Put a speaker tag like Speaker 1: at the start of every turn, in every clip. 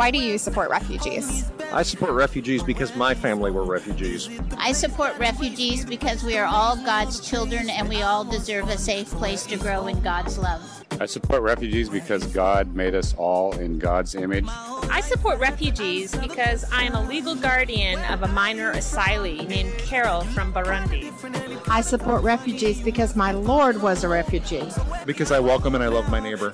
Speaker 1: Why do you support refugees?
Speaker 2: I support refugees because my family were refugees.
Speaker 3: I support refugees because we are all God's children and we all deserve a safe place to grow in God's love.
Speaker 4: I support refugees because God made us all in God's image.
Speaker 5: I support refugees because I am a legal guardian of a minor asylee named Carol from Burundi.
Speaker 6: I support refugees because my Lord was a refugee.
Speaker 2: Because I welcome and I love my neighbor.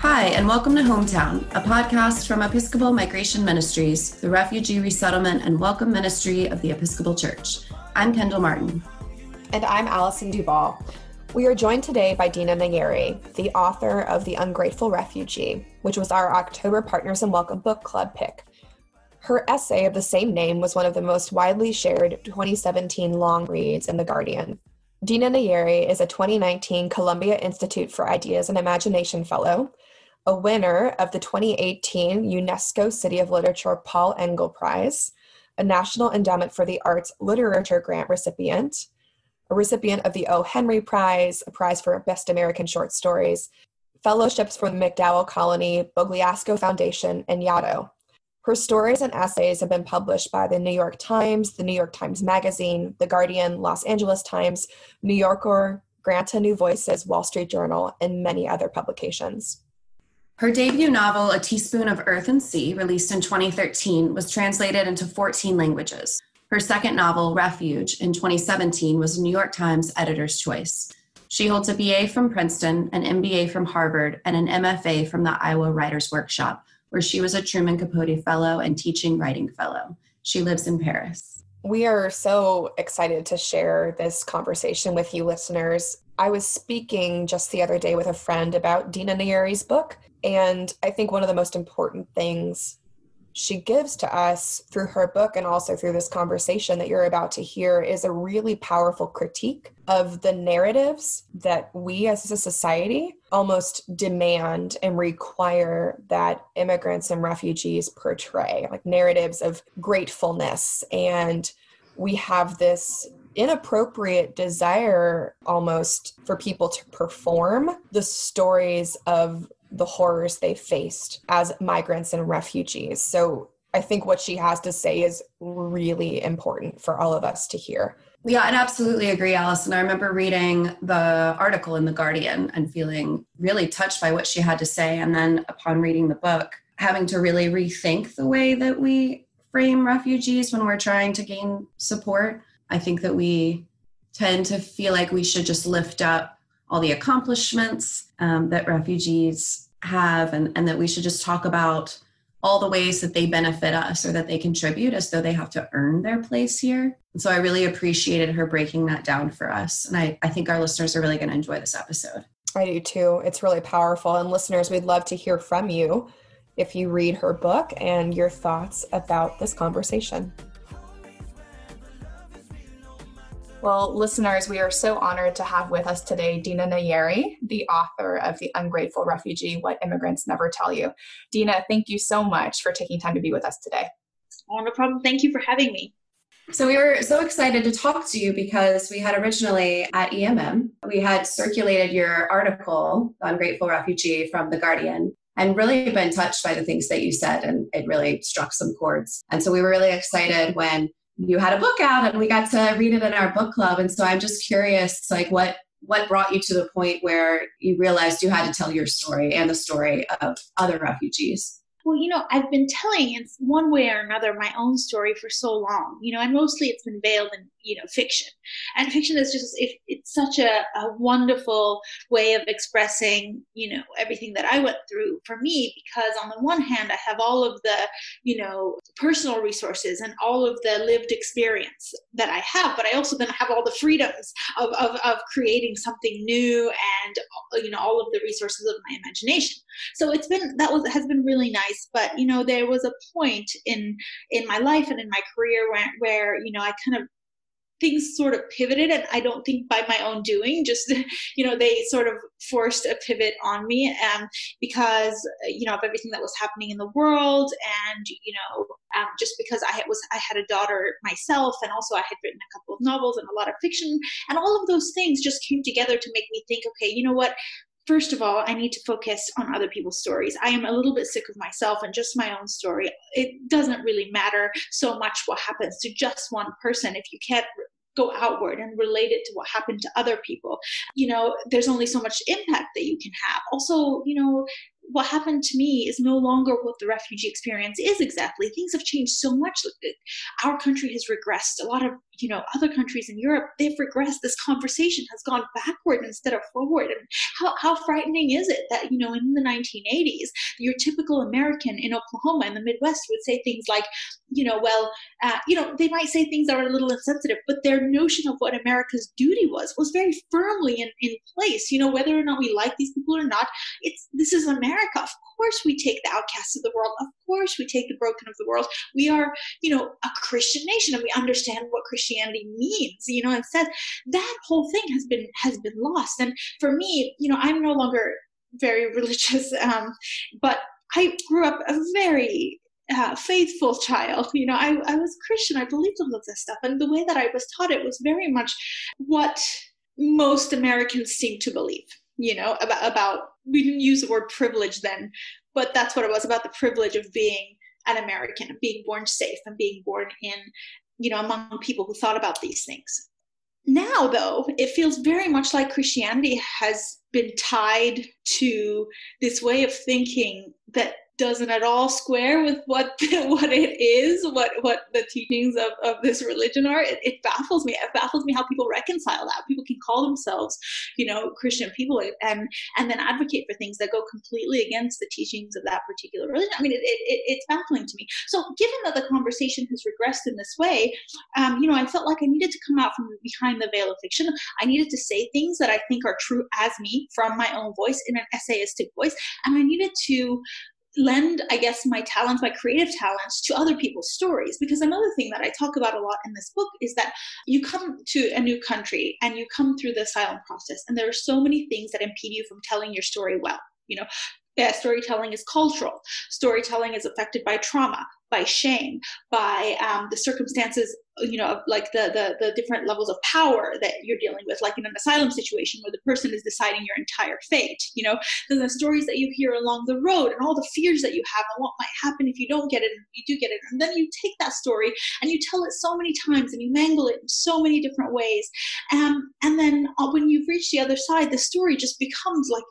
Speaker 7: Hi, and welcome to Hometown, a podcast from Episcopal Migration Ministries, the refugee resettlement and welcome ministry of the Episcopal Church. I'm Kendall Martin.
Speaker 1: And I'm Allison Duval. We are joined today by Dina Nayeri, the author of The Ungrateful Refugee, which was our October Partners in Welcome Book Club pick. Her essay of the same name was one of the most widely shared 2017 long reads in The Guardian. Dina Nayeri is a 2019 Columbia Institute for Ideas and Imagination Fellow, a winner of the 2018 UNESCO City of Literature Paul Engle Prize, a National Endowment for the Arts Literature Grant recipient, a recipient of the O. Henry Prize, a prize for Best American Short Stories, fellowships from the MacDowell Colony, Bogliasco Foundation, and Yaddo. Her stories and essays have been published by the New York Times, the New York Times Magazine, The Guardian, Los Angeles Times, New Yorker, Granta New Voices, Wall Street Journal, and many other publications.
Speaker 7: Her debut novel, A Teaspoon of Earth and Sea, released in 2013, was translated into 14 languages. Her second novel, Refuge, in 2017, was New York Times Editor's Choice. She holds a BA from Princeton, an MBA from Harvard, and an MFA from the Iowa Writers Workshop, where she was a Truman Capote Fellow and Teaching Writing Fellow. She lives in Paris.
Speaker 1: We are so excited to share this conversation with you listeners. I was speaking just the other day with a friend about Dina Nayeri's book, and I think one of the most important things she gives to us through her book and also through this conversation that you're about to hear is a really powerful critique of the narratives that we as a society almost demand and require that immigrants and refugees portray, like narratives of gratefulness. And we have this inappropriate desire almost for people to perform the stories of the horrors they faced as migrants and refugees. So I think what she has to say is really important for all of us to hear.
Speaker 7: Yeah, I absolutely agree, Allison. I remember reading the article in The Guardian and feeling really touched by what she had to say. And then upon reading the book, having to really rethink the way that we frame refugees when we're trying to gain support. I think that we tend to feel like we should just lift up all the accomplishments um, that refugees have and, and that we should just talk about all the ways that they benefit us or that they contribute as though they have to earn their place here. And so I really appreciated her breaking that down for us. And I, I think our listeners are really going to enjoy this episode.
Speaker 1: I do too. It's really powerful. And listeners, we'd love to hear from you if you read her book and your thoughts about this conversation. Well, listeners, we are so honored to have with us today Dina Nayeri, the author of The Ungrateful Refugee What Immigrants Never Tell You. Dina, thank you so much for taking time to be with us today.
Speaker 8: Oh, no problem. Thank you for having me.
Speaker 7: So, we were so excited to talk to you because we had originally at EMM, we had circulated your article, The Ungrateful Refugee, from The Guardian and really been touched by the things that you said and it really struck some chords. And so we were really excited when you had a book out and we got to read it in our book club. And so i'm just curious like what what brought you to the point where you realized you had to tell your story and the story of other refugees?
Speaker 8: Well, you know, I've been telling in one way or another my own story for so long, you know, and mostly it's been veiled in, you know, fiction. And fiction is just, it, it's such a, a wonderful way of expressing, you know, everything that I went through for me, because on the one hand, I have all of the, you know, personal resources and all of the lived experience that I have, but I also then have all the freedoms of, of, of creating something new and, you know, all of the resources of my imagination. So it's been, that was, has been really nice but you know there was a point in in my life and in my career where, where you know i kind of things sort of pivoted and i don't think by my own doing just you know they sort of forced a pivot on me um, because you know of everything that was happening in the world and you know um, just because i was i had a daughter myself and also i had written a couple of novels and a lot of fiction and all of those things just came together to make me think okay you know what first of all, I need to focus on other people's stories. I am a little bit sick of myself and just my own story. It doesn't really matter so much what happens to just one person if you can't go outward and relate it to what happened to other people. You know, there's only so much impact that you can have. Also, you know, what happened to me is no longer what the refugee experience is exactly. Things have changed so much. Our country has regressed. A lot of you know other countries in Europe they've regressed. This conversation has gone backward instead of forward. And how how frightening is it that you know in the 1980s your typical American in Oklahoma in the Midwest would say things like, you know, well, uh, you know, they might say things that are a little insensitive, but their notion of what America's duty was was very firmly in in place. You know, whether or not we like these people or not, it's this is America. Of course, we take the outcasts of the world. Of course, we take the broken of the world. We are, you know, a Christian nation, and we understand what Christianity means, you know, instead that whole thing has been has been lost. And for me, you know, I'm no longer very religious, um, but I grew up a very uh, faithful child. You know, I, I was Christian. I believed all of this stuff. And the way that I was taught it was very much what most Americans seem to believe, you know, about, about we didn't use the word privilege then, but that's what it was about the privilege of being an American, of being born safe and being born in you know, among people who thought about these things. Now, though, it feels very much like Christianity has been tied to this way of thinking that doesn't at all square with what what it is, what what the teachings of, of this religion are. It, it, baffles me. It baffles me how people reconcile that. People can call themselves, you know, Christian people and and then advocate for things that go completely against the teachings of that particular religion. I mean, it, it, it's baffling to me. So, given that the conversation has regressed in this way, um, you know, I felt like I needed to come out from behind the veil of fiction. I needed to say things that I think are true as me from my own voice in an essayistic voice, and I needed to lend i guess my talents my creative talents to other people's stories. Because another thing that i talk about a lot in this book is that you come to a new country and you come through the asylum process and there are so many things that impede you from telling your story well. You know yeah, storytelling is cultural. Storytelling is affected by trauma, by shame, by um, the circumstances, you know, like the, the the different levels of power that you're dealing with, like in an asylum situation where the person is deciding your entire fate. You know, then the stories that you hear along the road and all the fears that you have and what might happen if you don't get it and you do get it, and then you take that story and you tell it so many times and you mangle it in so many different ways, um, and then uh, when you've reached the other side, the story just becomes like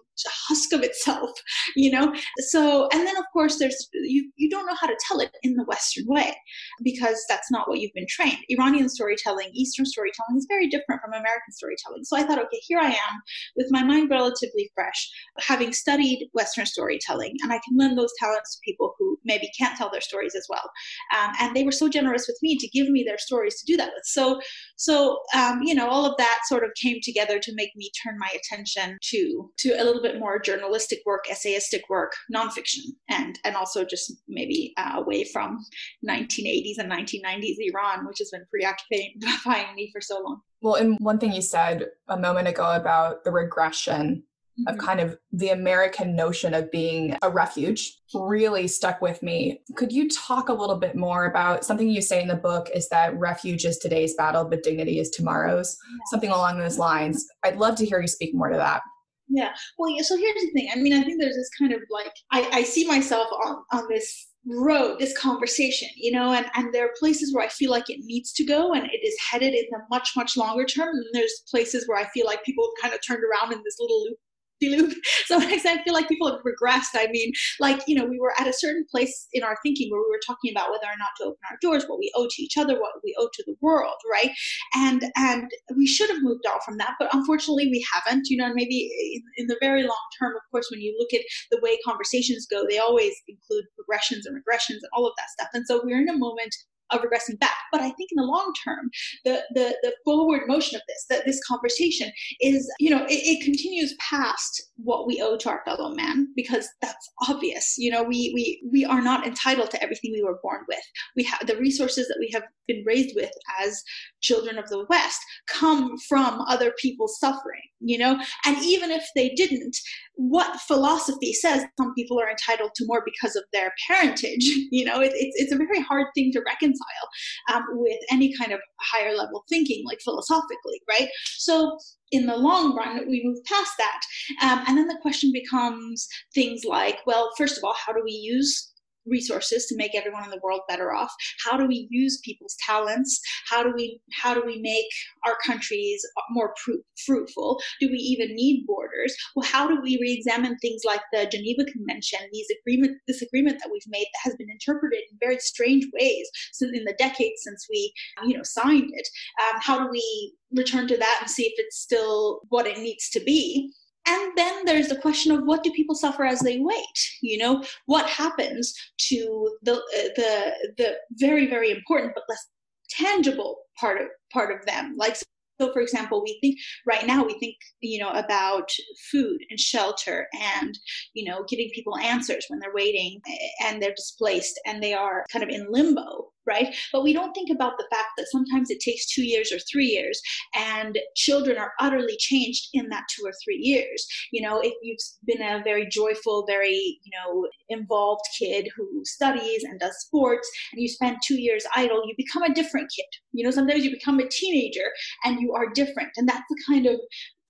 Speaker 8: husk of itself you know? So and then of course there's you you don't know how to tell it in the western way because that's not what you've been trained. Iranian storytelling eastern storytelling is very different from american storytelling. So i thought okay here i am with my mind relatively fresh having studied western storytelling and i can lend those talents to people who maybe can't tell their stories as well. Um, and they were so generous with me to give me their stories to do that with. So so um, you know all of that sort of came together to make me turn my attention to to a little bit bit more journalistic work, essayistic work, nonfiction, and and also just maybe uh, away from 1980s and 1990s Iran, which has been preoccupying me for so long.
Speaker 9: Well, and one thing you said a moment ago about the regression mm-hmm. of kind of the American notion of being a refuge really stuck with me. Could you talk a little bit more about something you say in the book is that refuge is today's battle, but dignity is tomorrow's? Yeah. Something along those lines. I'd love to hear you speak more to that.
Speaker 8: Yeah. Well, yeah, so here's the thing. I mean, I think there's this kind of like I, I see myself on on this road, this conversation, you know, and, and there are places where I feel like it needs to go and it is headed in the much, much longer term. And there's places where I feel like people have kind of turned around in this little loop loop. So when I say I feel like people have regressed, I mean, like, you know, we were at a certain place in our thinking where we were talking about whether or not to open our doors, what we owe to each other, what we owe to the world, right? And and we should have moved on from that, but unfortunately we haven't, you know, and maybe in, in the very long term, of course, when you look at the way conversations go, they always include progressions and regressions and all of that stuff. And so we're in a moment of regressing back. But I think in the long term, the the the forward motion of this, that this conversation is, you know, it, it continues past what we owe to our fellow man because that's obvious. You know, we we we are not entitled to everything we were born with. We have the resources that we have been raised with as children of the West come from other people's suffering, you know? And even if they didn't, what philosophy says some people are entitled to more because of their parentage, you know, it, it's, it's a very hard thing to reconcile um, with any kind of higher level thinking, like philosophically, right? So in the long run, we move past that. Um, and then the question becomes things like, well, first of all, how do we use resources to make everyone in the world better off? How do we use people's talents? How do we how do we make our countries more pr- fruitful? Do we even need borders? Well how do we re-examine things like the geneva convention these agreement this agreement that we've made that has been interpreted in very strange ways since in the decades since we you know signed it? Um, how do we return to that and see if it's still what it needs to be and then there's the question of what do people suffer as they wait? You know what happens to the uh, the the very very important but less tangible part of part of them? Like so for example we think right now we think you know about food and shelter and you know giving people answers when they're waiting and they're displaced and they are kind of in limbo right? But we don't think about the fact that sometimes it takes two years or three years, and children are utterly changed in that two or three years. You know, if you've been a very joyful, very, you know, involved kid who studies and does sports, and you spend two years idle, you become a different kid. You know, sometimes you become a teenager and you are different. And that's the kind of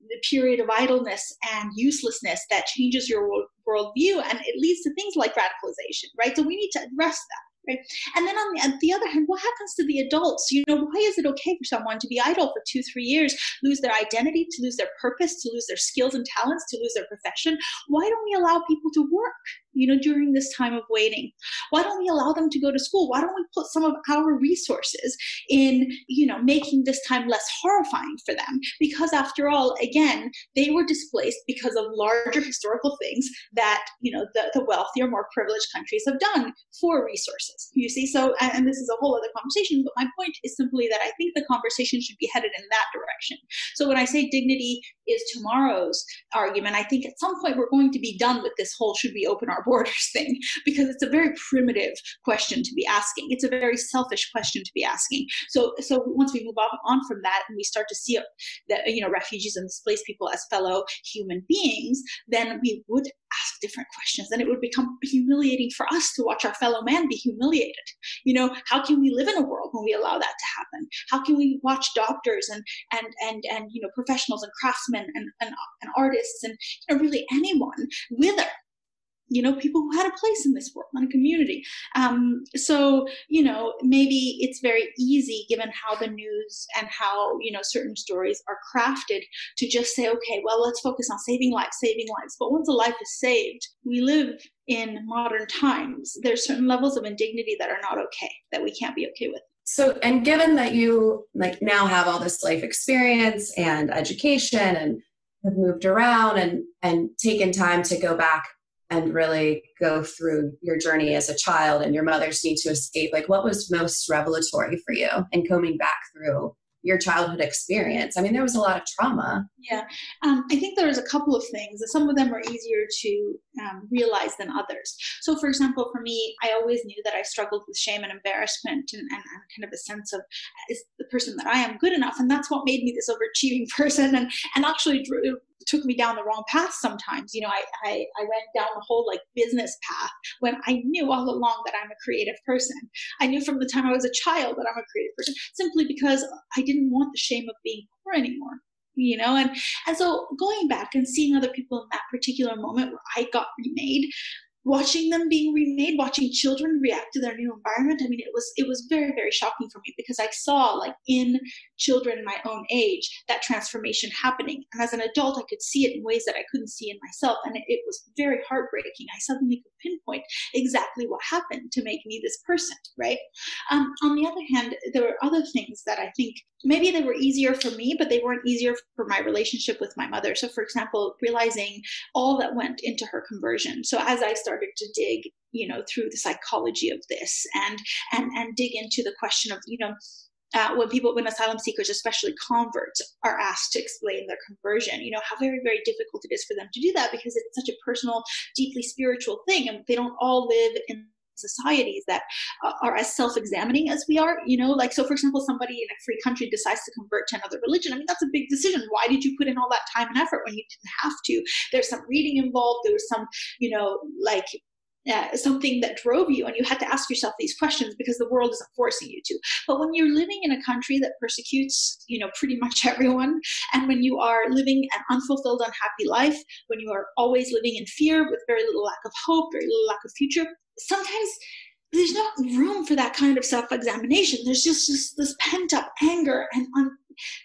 Speaker 8: the period of idleness and uselessness that changes your world, worldview and it leads to things like radicalization, right? So we need to address that. Right? And then on the, on the other hand, what happens to the adults? You know, why is it okay for someone to be idle for two, three years, lose their identity, to lose their purpose, to lose their skills and talents, to lose their profession? Why don't we allow people to work? You know, during this time of waiting? Why don't we allow them to go to school? Why don't we put some of our resources in, you know, making this time less horrifying for them? Because after all, again, they were displaced because of larger historical things that, you know, the, the wealthier, more privileged countries have done for resources. You see, so, and, and this is a whole other conversation, but my point is simply that I think the conversation should be headed in that direction. So when I say dignity is tomorrow's argument, I think at some point we're going to be done with this whole should we open our borders thing because it's a very primitive question to be asking. It's a very selfish question to be asking. So, so once we move on from that and we start to see that you know refugees and displaced people as fellow human beings, then we would ask different questions. And it would become humiliating for us to watch our fellow man be humiliated. You know, how can we live in a world when we allow that to happen? How can we watch doctors and and and and you know professionals and craftsmen and and, and artists and you know really anyone wither you know people who had a place in this world and a community. Um, so you know maybe it's very easy given how the news and how you know certain stories are crafted to just say okay well let's focus on saving lives saving lives. But once a life is saved we live in modern times. There's certain levels of indignity that are not okay that we can't be okay with
Speaker 7: so and given that you like now have all this life experience and education and have moved around and and taken time to go back and really go through your journey as a child and your mother's need to escape like what was most revelatory for you in coming back through your childhood experience. I mean there was a lot of trauma.
Speaker 8: Yeah. Um, i think there's a couple of things some of them are easier to um, realize than others. So for example for me i always knew that i struggled with shame and embarrassment and, and, and kind of a sense of is the person that i am good enough? And that's what made me this overachieving person and and actually drew, took me down the wrong path sometimes. You know, I, I, I went down the whole like business path when I knew all along that I'm a creative person. I knew from the time I was a child that I'm a creative person simply because I didn't want the shame of being poor anymore you know and and so going back and seeing other people in that particular moment where i got remade watching them being remade watching children react to their new environment i mean it was it was very very shocking for me because i saw like in children my own age that transformation happening. And as an adult, I could see it in ways that I couldn't see in myself. And it, it was very heartbreaking. I suddenly could pinpoint exactly what happened to make me this person, right? Um, on the other hand, there were other things that I think maybe they were easier for me, but they weren't easier for my relationship with my mother. So, for example, realizing all that went into her conversion. So, as I started to dig, you know, through the psychology of this and and and dig into the question of, you know, uh, when people, when asylum seekers, especially converts, are asked to explain their conversion, you know, how very, very difficult it is for them to do that because it's such a personal, deeply spiritual thing. And they don't all live in societies that uh, are as self-examining as we are you know? Like so for example somebody in a free country decides to convert to another religion i mean that's a big decision. Why did you put in all that time and effort when you didn't have to? There's some reading involved there was some you know like uh, something that drove you and you had to ask yourself these questions because the world isn't forcing you to. But when you're living in a country that persecutes you know pretty much everyone and when you are living an unfulfilled unhappy life when you are always living in fear with very little lack of hope very little lack of future sometimes there's not room for that kind of self-examination. There's just, just this pent-up anger and un-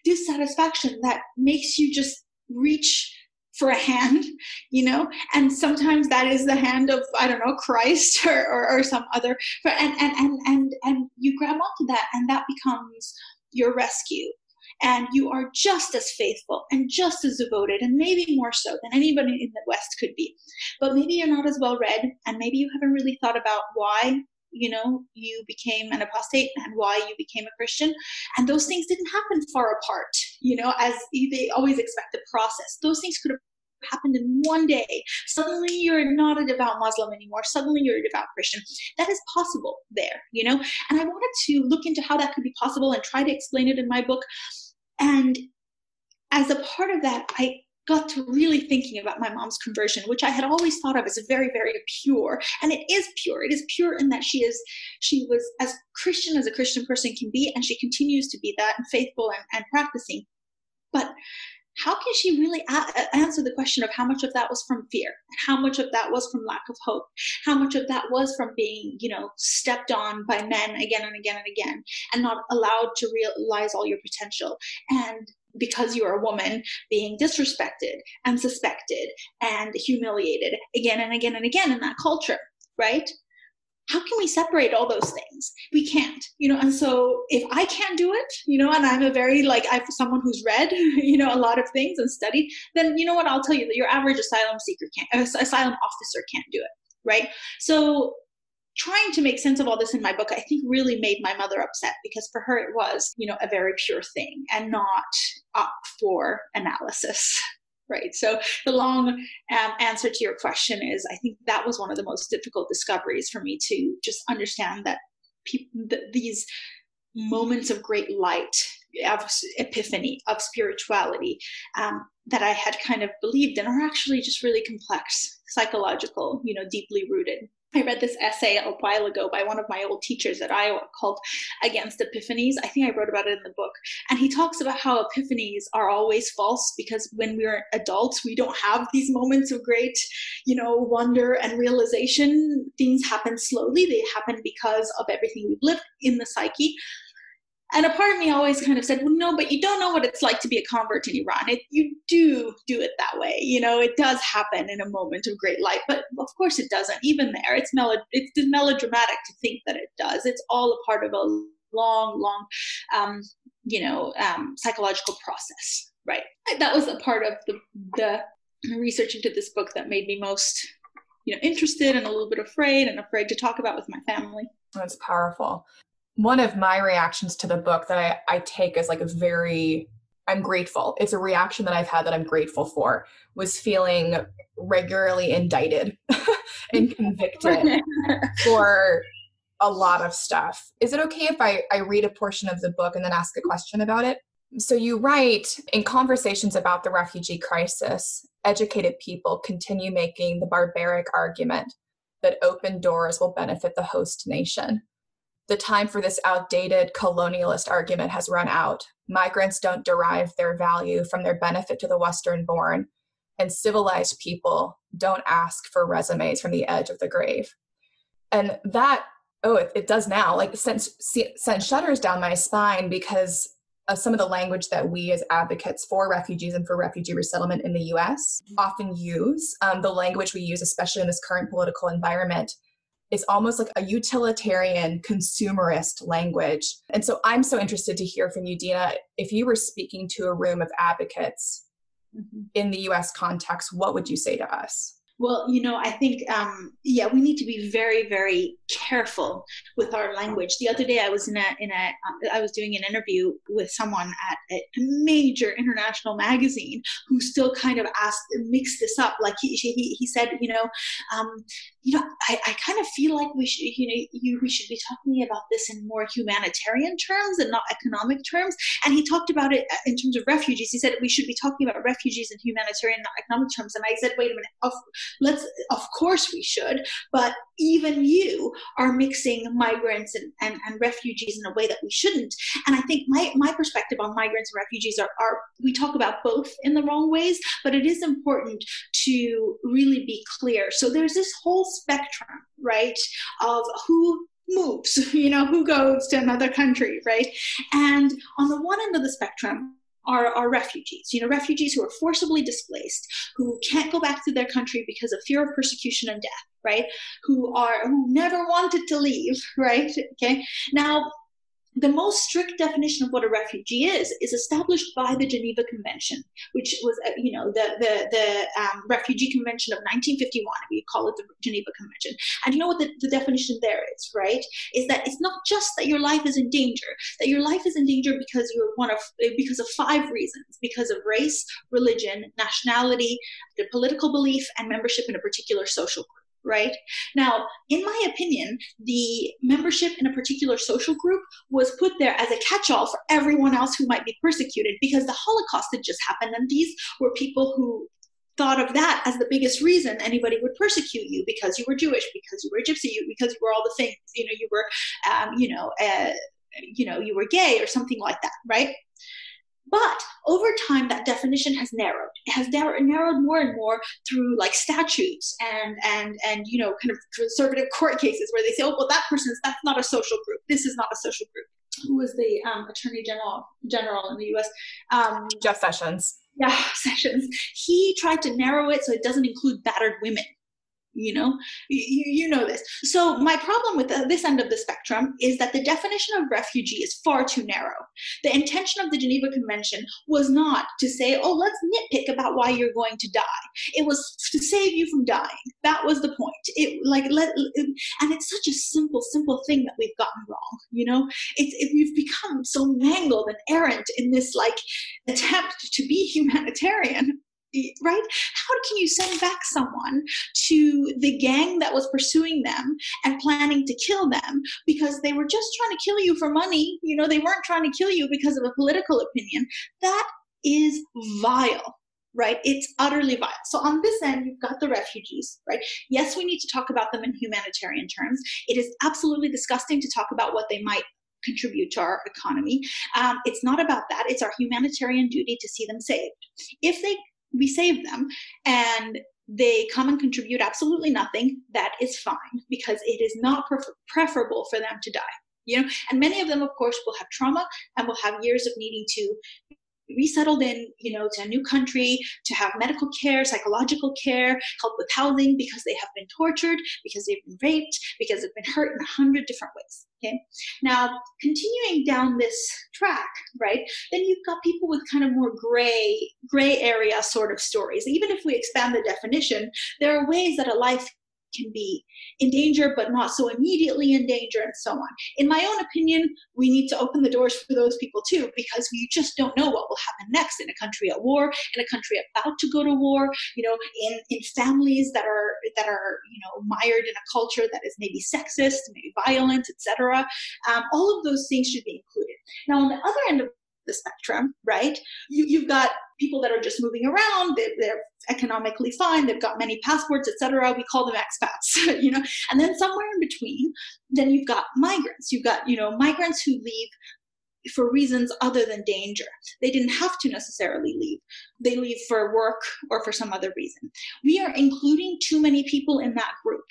Speaker 8: dissatisfaction that makes you just reach for a hand, you know, and sometimes that is the hand of I don't know Christ or, or, or some other, and and and and and you grab onto that, and that becomes your rescue, and you are just as faithful and just as devoted, and maybe more so than anybody in the West could be, but maybe you're not as well read, and maybe you haven't really thought about why you know you became an apostate and why you became a christian and those things didn't happen far apart you know as they always expect the process those things could have happened in one day. Suddenly you're not a devout Muslim anymore. Suddenly you're a devout Christian. That is possible there, you know? And I wanted to look into how that could be possible and try to explain it in my book. And as a part of that, I got to really thinking about my mom's conversion which i had always thought of as very very pure. And it is pure. It is pure in that she is she was as christian as a christian person can be and she continues to be that and faithful and, and practicing. But how can she really a- answer the question of how much of that was from fear? How much of that was from lack of hope? How much of that was from being you know stepped on by men again and again and again and not allowed to realize all your potential? And because you're a woman being disrespected and suspected and humiliated again and again and again in that culture right how can we separate all those things? We can't you know and so if i can't do it you know and i'm a very like i'm someone who's read you know a lot of things and studied then you know what? I'll tell you that your average asylum seeker can't uh, asylum officer can't do it right? So trying to make sense of all this in my book i think really made my mother upset because for her it was you know a very pure thing and not up for analysis right? So the long um, answer to your question is I think that was one of the most difficult discoveries for me to just understand that these moments of great light, of epiphany, of spirituality um, that I had kind of believed in are actually just really complex, psychological, you know, deeply rooted. I read this essay a while ago by one of my old teachers at Iowa called Against Epiphanies. I think I wrote about it in the book. And he talks about how epiphanies are always false because when we're adults, we don't have these moments of great, you know, wonder and realization. Things happen slowly, they happen because of everything we've lived in the psyche. And a part of me always kind of said, well, no, but you don't know what it's like to be a convert in Iran. It, you do do it that way. You know, it does happen in a moment of great light, but of course it doesn't. Even there, it's, it's melodramatic to think that it does. It's all a part of a long, long, um, you know, um, psychological process, right? That was a part of the, the research into this book that made me most, you know, interested and a little bit afraid and afraid to talk about with my family.
Speaker 9: That's powerful one of my reactions to the book that I, I take as like a very I'm grateful. It's a reaction that I've had that I'm grateful for was feeling regularly indicted and convicted for a lot of stuff. Is it okay if I, I read a portion of the book and then ask a question about it? So you write in conversations about the refugee crisis, educated people continue making the barbaric argument that open doors will benefit the host nation the time for this outdated colonialist argument has run out. Migrants don't derive their value from their benefit to the Western born, and civilized people don't ask for resumes from the edge of the grave. And that, oh, it, it does now, like sends, sends shudders down my spine because of some of the language that we as advocates for refugees and for refugee resettlement in the US often use. Um, the language we use, especially in this current political environment, is almost like a utilitarian consumerist language. And so I'm so interested to hear from you, Dina. If you were speaking to a room of advocates mm-hmm. in the US context, what would you say to us?
Speaker 8: Well, you know, I think, um, yeah, we need to be very, very careful with our language. The other day, I was in a, in a, I was doing an interview with someone at a major international magazine who still kind of asked, mixed this up. Like he, he, he said, you know, um, you know, I, I kind of feel like we should, you know, you, we should be talking about this in more humanitarian terms and not economic terms. And he talked about it uh, in terms of refugees. He said we should be talking about refugees in humanitarian, not economic terms. And I said, wait a minute, let's, of course we should, but even you are mixing migrants and, and, and refugees in a way that we shouldn't. And I think my, my perspective on migrants and refugees are, are, we talk about both in the wrong ways, but it is important to really be clear. So there's this whole spectrum, right, of who moves, you know, who goes to another country, right? And on the one end of the spectrum, are, are refugees, you know, refugees who are forcibly displaced, who can't go back to their country because of fear of persecution and death, right? Who are, who never wanted to leave, right? Okay. Now, the most strict definition of what a refugee is is established by the Geneva Convention, which was, uh, you know, the the, the um, Refugee Convention of 1951. We call it the Geneva Convention. And you know what the, the definition there is, right? Is that it's not just that your life is in danger. That your life is in danger because you're one of because of five reasons: because of race, religion, nationality, the political belief, and membership in a particular social group right? Now, in my opinion, the membership in a particular social group was put there as a catch all for everyone else who might be persecuted because the Holocaust had just happened and these were people who thought of that as the biggest reason anybody would persecute you because you were Jewish, because you were Gypsy, because you were all the things, you know, you were, um, you know, uh, you know, you were gay or something like that, right? But over time, that definition has narrowed. It has narrowed, narrowed more and more through like statutes and and and you know kind of conservative court cases where they say, oh well, that person's that's not a social group. This is not a social group. Who was the um, attorney general general in the U.S. Um,
Speaker 9: Jeff Sessions.
Speaker 8: Yeah, Sessions. He tried to narrow it so it doesn't include battered women you know? You, you know this. So my problem with the, this end of the spectrum is that the definition of refugee is far too narrow. The intention of the geneva convention was not to say oh let's nitpick about why you're going to die. It was to save you from dying. That was the point. It like let and it's such a simple simple thing that we've gotten wrong you know? It's it, we've become so mangled and errant in this like attempt to be humanitarian right? How can you send back someone to the gang that was pursuing them and planning to kill them because they were just trying to kill you for money? You know, they weren't trying to kill you because of a political opinion. That is vile. Right? It's utterly vile. So, on this end, you've got the refugees, right? Yes, we need to talk about them in humanitarian terms. It is absolutely disgusting to talk about what they might contribute to our economy. Um, it's not about that. It's our humanitarian duty to see them saved. If they we save them and they come and contribute absolutely nothing, that is fine because it is not prefer- preferable for them to die. You know, and many of them, of course, will have trauma and will have years of needing to resettled in, you know, to a new country, to have medical care, psychological care, help with housing because they have been tortured, because they've been raped, because they've been hurt in a hundred different ways. Okay. Now, continuing down this track, right, then you've got people with kind of more gray, gray area sort of stories. Even if we expand the definition, there are ways that a life can be in danger but not so immediately in danger and so on. In my own opinion we need to open the doors for those people too because we just don't know what will happen next in a country at war in a country about to go to war you know in in families that are that are you know mired in a culture that is maybe sexist maybe violent etc um, all of those things should be included. Now on the other end of the spectrum, right? You, you've got people that are just moving around, they're, they're economically fine, they've got many passports, etc. We call them expats, you know. And then somewhere in between, then you've got migrants. You've got, you know, migrants who leave for reasons other than danger. They didn't have to necessarily leave. They leave for work or for some other reason. We are including too many people in that group.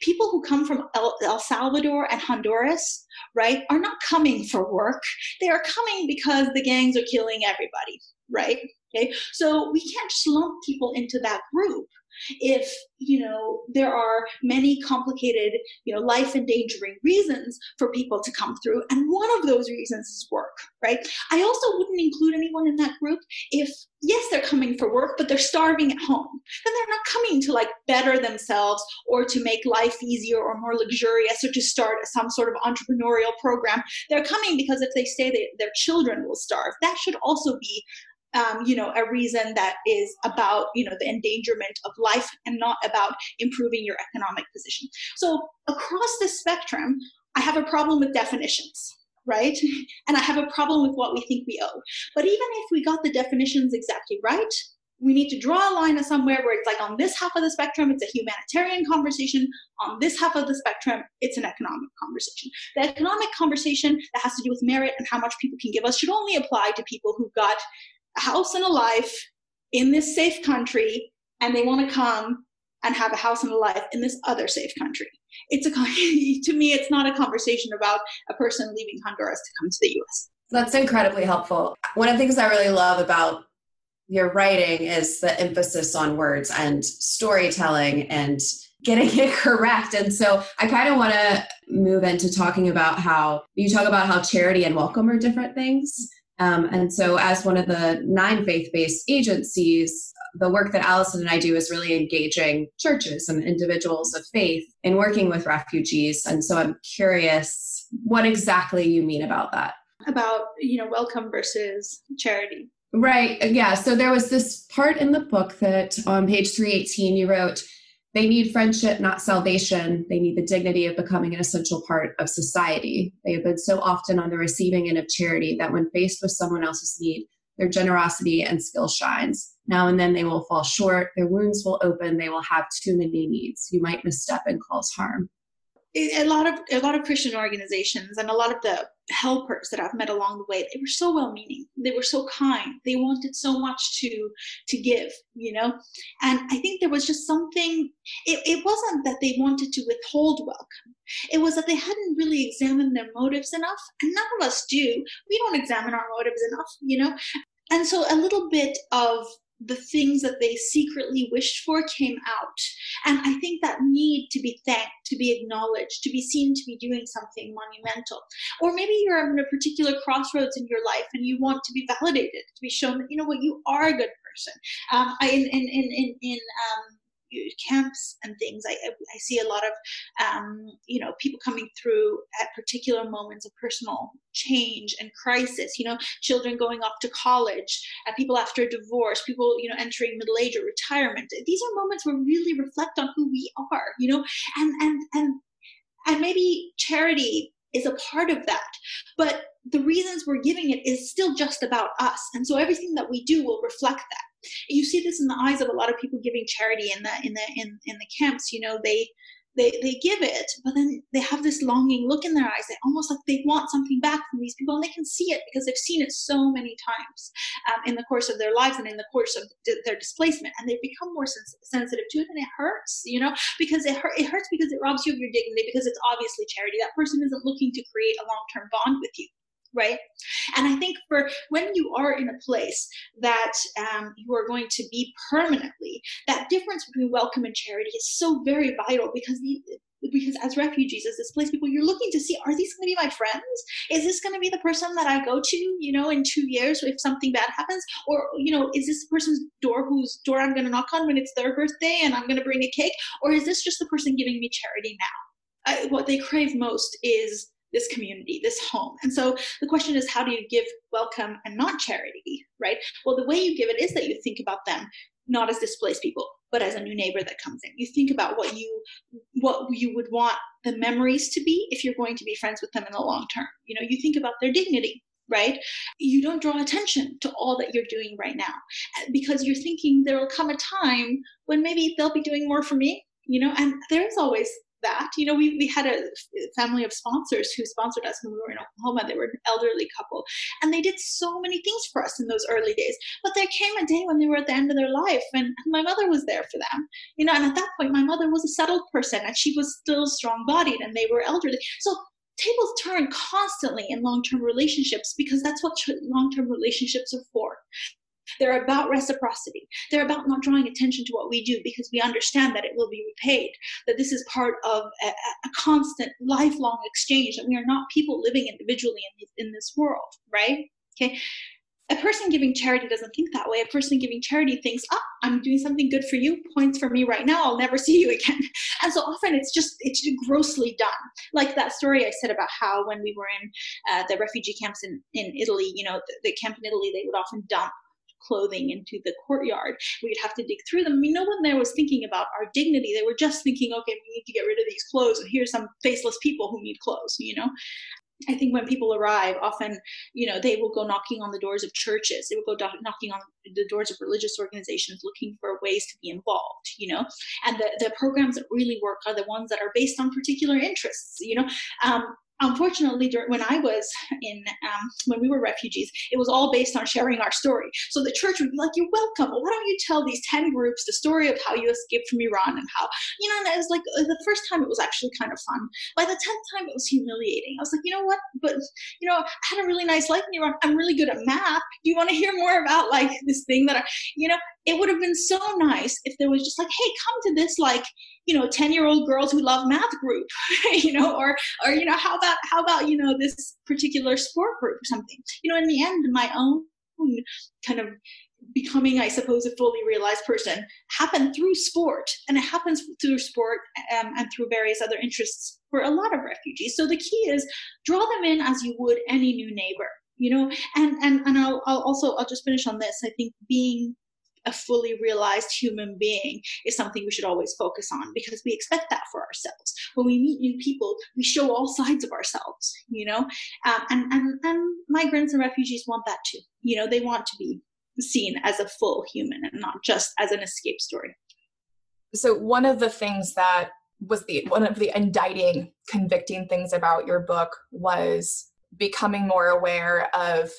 Speaker 8: People who come from El, Salvador and Honduras, right, are not coming for work. They are coming because the gangs are killing everybody, right? Okay, so we can't just lump people into that group if you know there are many complicated you know life endangering reasons for people to come through and one of those reasons is work right? I also wouldn't include anyone in that group if yes they're coming for work but they're starving at home. Then they're not coming to like better themselves or to make life easier or more luxurious or to start some sort of entrepreneurial program. They're coming because if they stay they, their children will starve. That should also be um, you know, a reason that is about, you know, the endangerment of life and not about improving your economic position. So across the spectrum, I have a problem with definitions, right? And I have a problem with what we think we owe. But even if we got the definitions exactly right, we need to draw a line somewhere where it's like on this half of the spectrum, it's a humanitarian conversation. On this half of the spectrum, it's an economic conversation. The economic conversation that has to do with merit and how much people can give us should only apply to people who got a house and a life in this safe country and they want to come and have a house and a life in this other safe country. It's a to me, it's not a conversation about a person leaving Honduras to come to the U.S.
Speaker 7: That's incredibly helpful. One of the things I really love about your writing is the emphasis on words and storytelling and getting it correct. And so I kind of want to move into talking about how you talk about how charity and welcome are different things. Um, and so, as one of the nine faith based agencies, the work that Allison and I do is really engaging churches and individuals of faith in working with refugees. And so, I'm curious what exactly you mean about that.
Speaker 8: About, you know, welcome versus charity.
Speaker 7: Right. Yeah. So, there was this part in the book that on page 318 you wrote, they need friendship, not salvation. They need the dignity of becoming an essential part of society. They have been so often on the receiving end of charity that when faced with someone else's need, their generosity and skill shines. Now and then they will fall short, their wounds will open, they will have too many needs. You might misstep and cause harm
Speaker 8: a lot of a lot of Christian organizations and a lot of the helpers that I've met along the way, they were so well meaning. They were so kind. They wanted so much to to give, you know. And I think there was just something. It, it wasn't that they wanted to withhold welcome. It was that they hadn't really examined their motives enough, and none of us do. We don't examine our motives enough, you know. And so a little bit of the things that they secretly wished for came out. And I think that need to be thanked, to be acknowledged, to be seen to be doing something monumental. Or maybe you're in a particular crossroads in your life and you want to be validated, to be shown that, you know what, you are a good person. Um, I, in, in, in, in um, camps and things. I, I see a lot of, um, you know, people coming through at particular moments of personal change and crisis. You know, children going off to college, uh, people after a divorce, people, you know, entering middle age or retirement. These are moments where we really reflect on who we are. You know, and and and and maybe charity is a part of that, but the reasons we're giving it is still just about us, and so everything that we do will reflect that you see this in the eyes of a lot of people giving charity in the in the in, in the camps you know they they they give it but then they have this longing look in their eyes they almost like they want something back from these people and they can see it because they've seen it so many times um, in the course of their lives and in the course of d- their displacement and they've become more sens- sensitive to it and it hurts you know because it, hurt, it hurts because it robs you of your dignity because it's obviously charity. That person isn't looking to create a long-term bond with you right? And i think for when you are in a place that um, you are going to be permanently that difference between welcome and charity is so very vital because the, because as refugees as displaced people you're looking to see are these going to be my friends? Is this going to be the person that i go to you know in two years if something bad happens? Or you know is this the person's door whose door i'm going to knock on when it's their birthday and i'm going to bring a cake? Or is this just the person giving me charity now? I, what they crave most is this community, this home. And so the question is, how do you give welcome and not charity, right? Well, the way you give it is that you think about them not as displaced people, but as a new neighbor that comes in. You think about what you what you would want the memories to be if you're going to be friends with them in the long term. You know, you think about their dignity, right? You don't draw attention to all that you're doing right now eh, because you're thinking there will come a time when maybe they'll be doing more for me, you know, and there is always that. You know, we, we had a family of sponsors who sponsored us when we were in Oklahoma. They were an elderly couple, and they did so many things for us in those early days. But there came a day when they were at the end of their life, and my mother was there for them. You know, and at that point, my mother was a settled person, and she was still strong bodied, and they were elderly. So tables turn constantly in long-term relationships because that's what long-term relationships are for they're about reciprocity. They're about not drawing attention to what we do because we understand that it will be repaid, that this is part of a, a constant, lifelong exchange, that we are not people living individually in, in this world, right? Okay. A person giving charity doesn't think that way. A person giving charity thinks, oh, I'm doing something good for you, points for me right now, I'll never see you again. And so often it's just, it's grossly done. Like that story I said about how when we were in uh, the refugee camps in, in Italy, you know, the, the camp in Italy, they would often dump clothing into the courtyard. We'd have to dig through them. I mean, no one there was thinking about our dignity. They were just thinking, okay, we need to get rid of these clothes, and here's some faceless people who need clothes, you know? I think when people arrive, often, you know, they will go knocking on the doors of churches. They will go do- knocking on the doors of religious organizations looking for ways to be involved, you know. And the, the programs that really work are the ones that are based on particular interests, you know. Um, unfortunately when i was in um, when we were refugees it was all based on sharing our story. So the church would be like you're welcome. Well, why don't you tell these 10 groups the story of how you escaped from iran and how you know and it was like uh, the first time it was actually kind of fun. By the 10th time it was humiliating. I was like you know what? But you know i had a really nice life in iran. I'm really good at math. Do you want to hear more about like this thing that i you know it would have been so nice if there was just like hey come to this like you know 10 year old girls who love math group you know or or you know how about how about you know this particular sport group or something? You know in the end my own kind of becoming i suppose a fully realized person happened through sport and it happens through sport um, and through various other interests for a lot of refugees. So the key is draw them in as you would any new neighbor you know? And and and I'll, I'll also i'll just finish on this. I think being a fully realized human being is something we should always focus on because we expect that for ourselves. When we meet new people, we show all sides of ourselves, you know, um, and, and, and migrants and refugees want that too. You know, they want to be seen as a full human and not just as an escape story.
Speaker 9: So one of the things that was the one of the indicting convicting things about your book was becoming more aware of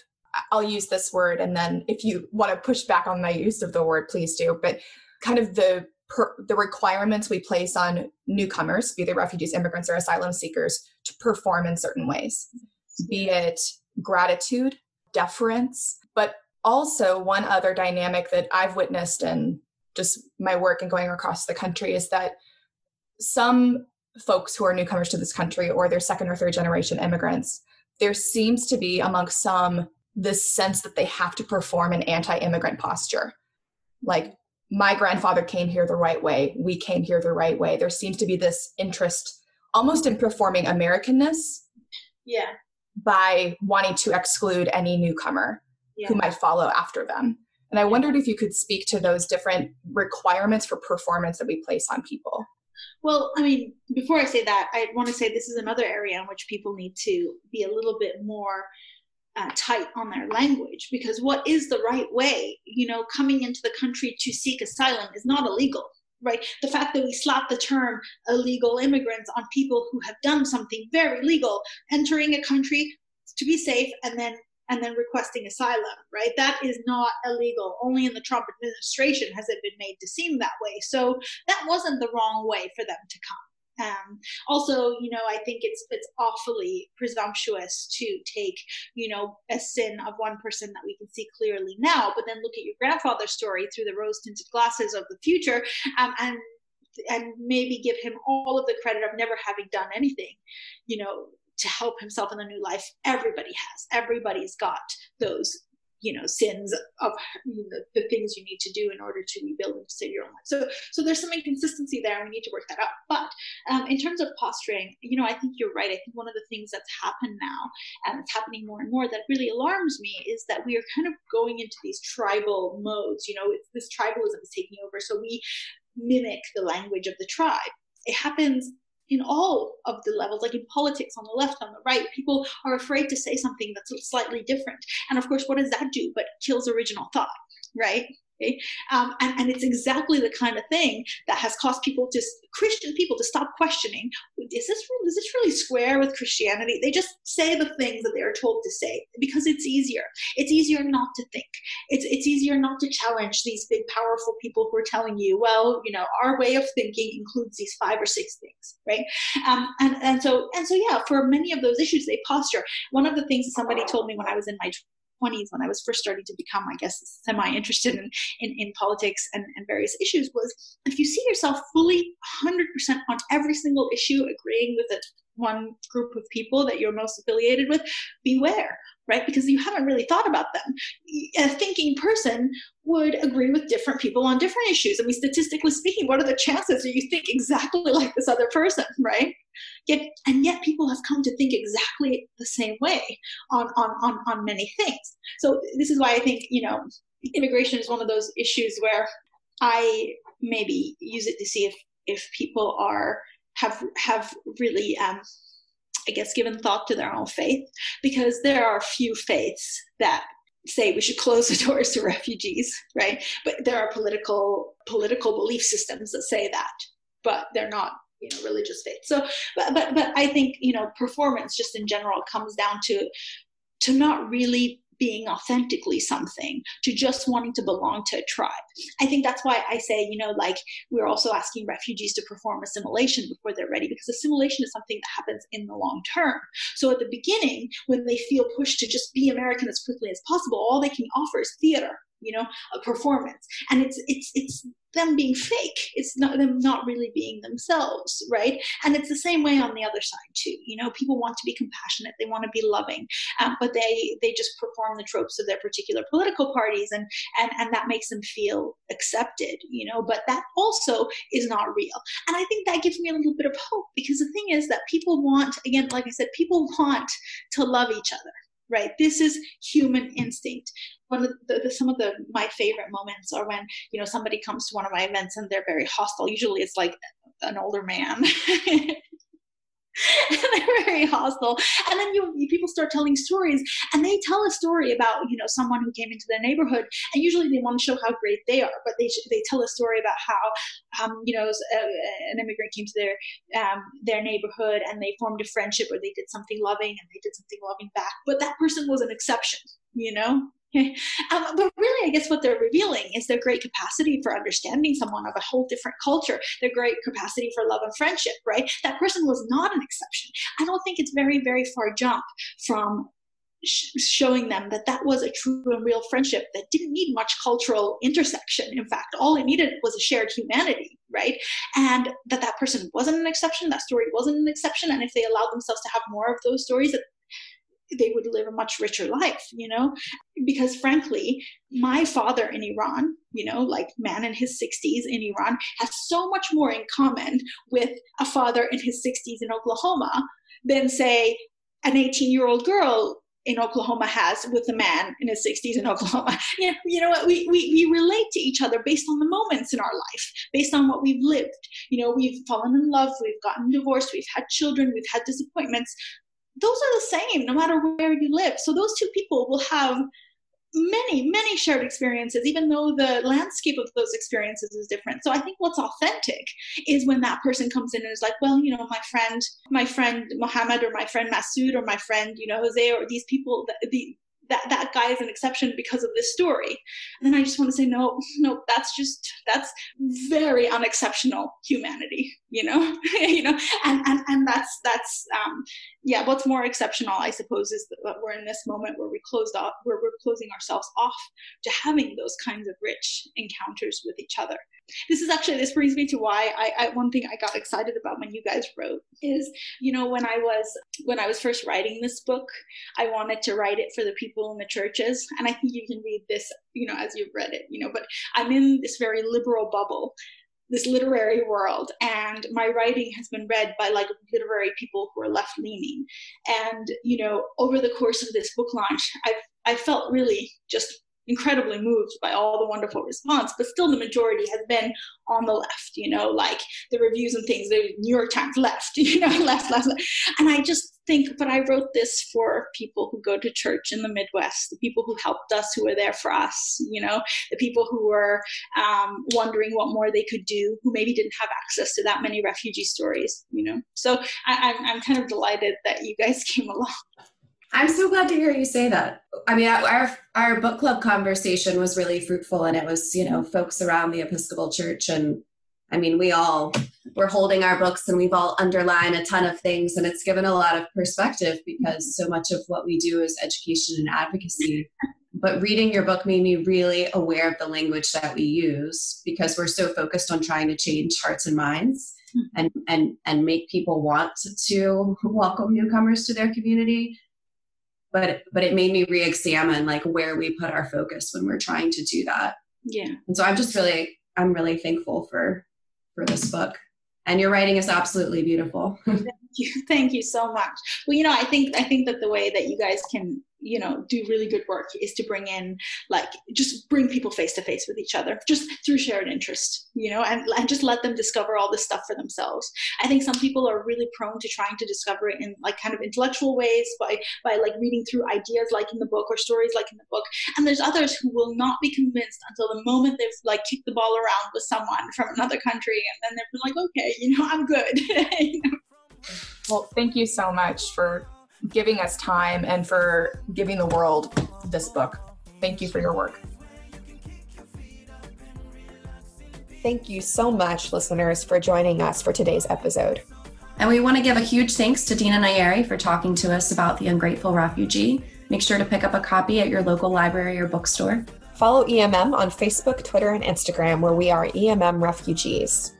Speaker 9: I'll use this word, and then if you want to push back on my use of the word, please do. But kind of the per, the requirements we place on newcomers, be they refugees, immigrants, or asylum seekers, to perform in certain ways, be it gratitude, deference, but also one other dynamic that I've witnessed in just my work and going across the country is that some folks who are newcomers to this country or they're second or third generation immigrants, there seems to be among some this sense that they have to perform an anti-immigrant posture. Like my grandfather came here the right way. We came here the right way. There seems to be this interest almost in performing americanness
Speaker 8: yeah.
Speaker 9: by wanting to exclude any newcomer yeah. who might follow after them. And i wondered if you could speak to those different requirements for performance that we place on people.
Speaker 8: Well, I mean, before I say that, I want to say this is another area in which people need to be a little bit more uh, tight on their language because what is the right way? You know coming into the country to seek asylum is not illegal right? The fact that we slap the term illegal immigrants on people who have done something very legal entering a country to be safe and then and then requesting asylum right? That is not illegal. Only in the trump administration has it been made to seem that way. So that wasn't the wrong way for them to come um, also, you know, I think it's it's awfully presumptuous to take, you know, a sin of one person that we can see clearly now, but then look at your grandfather's story through the rose tinted glasses of the future, um, and and maybe give him all of the credit of never having done anything, you know, to help himself in the new life. Everybody has. Everybody's got those you know sins of you know, the things you need to do in order to rebuild and save your own life. So so there's some inconsistency there and we need to work that out. But um, in terms of posturing you know i think you're right. I think one of the things that's happened now and it's happening more and more that really alarms me is that we are kind of going into these tribal modes. You know this tribalism is taking over so we mimic the language of the tribe. It happens in all of the levels, like in politics on the left, on the right, people are afraid to say something that's slightly different. And of course, what does that do but kills original thought, right? Okay? Um, and, and it's exactly the kind of thing that has caused people to Christian people to stop questioning: Is this is this really square with Christianity? They just say the things that they are told to say because it's easier. It's easier not to think. It's it's easier not to challenge these big, powerful people who are telling you, well, you know, our way of thinking includes these five or six things, right? Um, and and so and so yeah, for many of those issues, they posture. One of the things somebody told me when I was in my 20s when I was first starting to become, I guess, semi interested in, in, in, politics and, and various issues was if you see yourself fully 100% on every single issue, agreeing with it, one group of people that you're most affiliated with, beware right? Because you haven't really thought about them. A thinking person would agree with different people on different issues. I mean, statistically speaking, what are the chances that you think exactly like this other person, right? Yet, and yet people have come to think exactly the same way on, on, on, on many things. So this is why I think, you know, immigration is one of those issues where I maybe use it to see if, if people are, have, have really, um, I guess, given thought to their own faith, because there are few faiths that say we should close the doors to refugees, right? But there are political political belief systems that say that, but they're not you know religious faith. So, but but but I think you know performance just in general comes down to to not really being authentically something to just wanting to belong to a tribe. I think that's why I say, you know, like we're also asking refugees to perform assimilation before they're ready because assimilation is something that happens in the long term. So at the beginning, when they feel pushed to just be American as quickly as possible, all they can offer is theater you know a performance. And it's it's it's them being fake. It's not them not really being themselves right? And it's the same way on the other side too. You know people want to be compassionate. They want to be loving. Um, but they they just perform the tropes of their particular political parties and and and that makes them feel accepted you know? But that also is not real. And i think that gives me a little bit of hope because the thing is that people want again like i said people want to love each other right? This is human instinct the, the, some of the my favorite moments are when you know somebody comes to one of my events and they're very hostile usually it's like an older man and they're very hostile. And then you, you, people start telling stories, and they tell a story about you know someone who came into their neighborhood, and usually they want to show how great they are, but they they tell a story about how um, you know a, an immigrant came to their um, their neighborhood and they formed a friendship, or they did something loving and they did something loving back, but that person was an exception, you know. um, but really, I guess what they're revealing is their great capacity for understanding someone of a whole different culture, their great capacity for love and friendship, right? That person was not an exception. I don't think it's very, very far jump from sh- showing them that that was a true and real friendship that didn't need much cultural intersection. In fact, all it needed was a shared humanity, right? And that that person wasn't an exception, that story wasn't an exception. And if they allowed themselves to have more of those stories, that they would live a much richer life, you know? Because frankly, my father in Iran, you know, like man in his 60s in Iran, has so much more in common with a father in his 60s in Oklahoma than, say, an 18 year old girl in Oklahoma has with a man in his 60s in Oklahoma. You know, you know what? We, we, we relate to each other based on the moments in our life, based on what we've lived. You know, we've fallen in love, we've gotten divorced, we've had children, we've had disappointments those are the same no matter where you live. So those two people will have many, many shared experiences, even though the landscape of those experiences is different. So I think what's authentic is when that person comes in and is like, well, you know, my friend, my friend Mohammed or my friend Masood or my friend, you know, Jose or these people, the, that that guy is an exception because of this story. And then i just want to say no no that's just that's very unexceptional humanity you know? You know and and and that's that's um yeah what's more exceptional i suppose is that we're in this moment where we closed off where we're closing ourselves off to having those kinds of rich encounters with each other. This is actually this brings me to why I, I, one thing I got excited about when you guys wrote is you know when I was when I was first writing this book I wanted to write it for the people in the churches and I think you can read this you know as you've read it you know but I'm in this very liberal bubble this literary world and my writing has been read by like literary people who are left leaning and you know over the course of this book launch I've I felt really just incredibly moved by all the wonderful response, but still the majority has been on the left, you know, like the reviews and things, the New York Times left, you know, left, left, left. And I just think, but I wrote this for people who go to church in the Midwest, the people who helped us, who were there for us, you know, the people who were um, wondering what more they could do, who maybe didn't have access to that many refugee stories, you know. So I, I'm, I'm kind of delighted that you guys came along.
Speaker 7: I'm so glad to hear you say that. I mean, our our book club conversation was really fruitful, and it was you know folks around the Episcopal Church, and I mean, we all were holding our books, and we've all underlined a ton of things, and it's given a lot of perspective because so much of what we do is education and advocacy. But reading your book made me really aware of the language that we use because we're so focused on trying to change hearts and minds and and and make people want to welcome newcomers to their community but but it made me re-examine like where we put our focus when we're trying to do that.
Speaker 8: Yeah.
Speaker 7: And so i'm just really i'm really thankful for for this book. And your writing is absolutely beautiful.
Speaker 8: Thank you. Thank you so much. Well you know i think i think that the way that you guys can you know do really good work is to bring in like just bring people face to face with each other just through shared interest you know and, and just let them discover all this stuff for themselves. I think some people are really prone to trying to discover it in like kind of intellectual ways by by like reading through ideas like in the book or stories like in the book. And there's others who will not be convinced until the moment they've like kicked the ball around with someone from another country and then they're like okay you know i'm good. You know?
Speaker 9: well thank you so much for giving us time and for giving the world this book. Thank you for your work. Thank you so much, listeners, for joining us for today's episode.
Speaker 7: And we want to give a huge thanks to Dina Nayeri for talking to us about The Ungrateful Refugee. Make sure to pick up a copy at your local library or bookstore.
Speaker 9: Follow EMM on Facebook, Twitter, and Instagram, where we are EMM Refugees.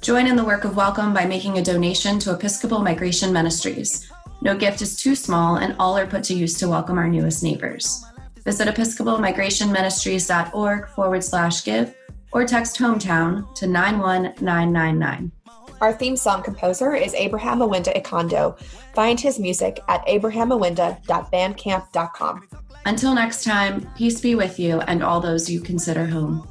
Speaker 7: Join in the work of welcome by making a donation to Episcopal Migration Ministries. No gift is too small, and all are put to use to welcome our newest neighbors. Visit EpiscopalMigrationMinistries.org forward slash give or text hometown to 91999.
Speaker 9: Our theme song composer is Abraham Awinda Ikondo. Find his music at abrahamawinda.bandcamp.com.
Speaker 7: Until next time, peace be with you and all those you consider home.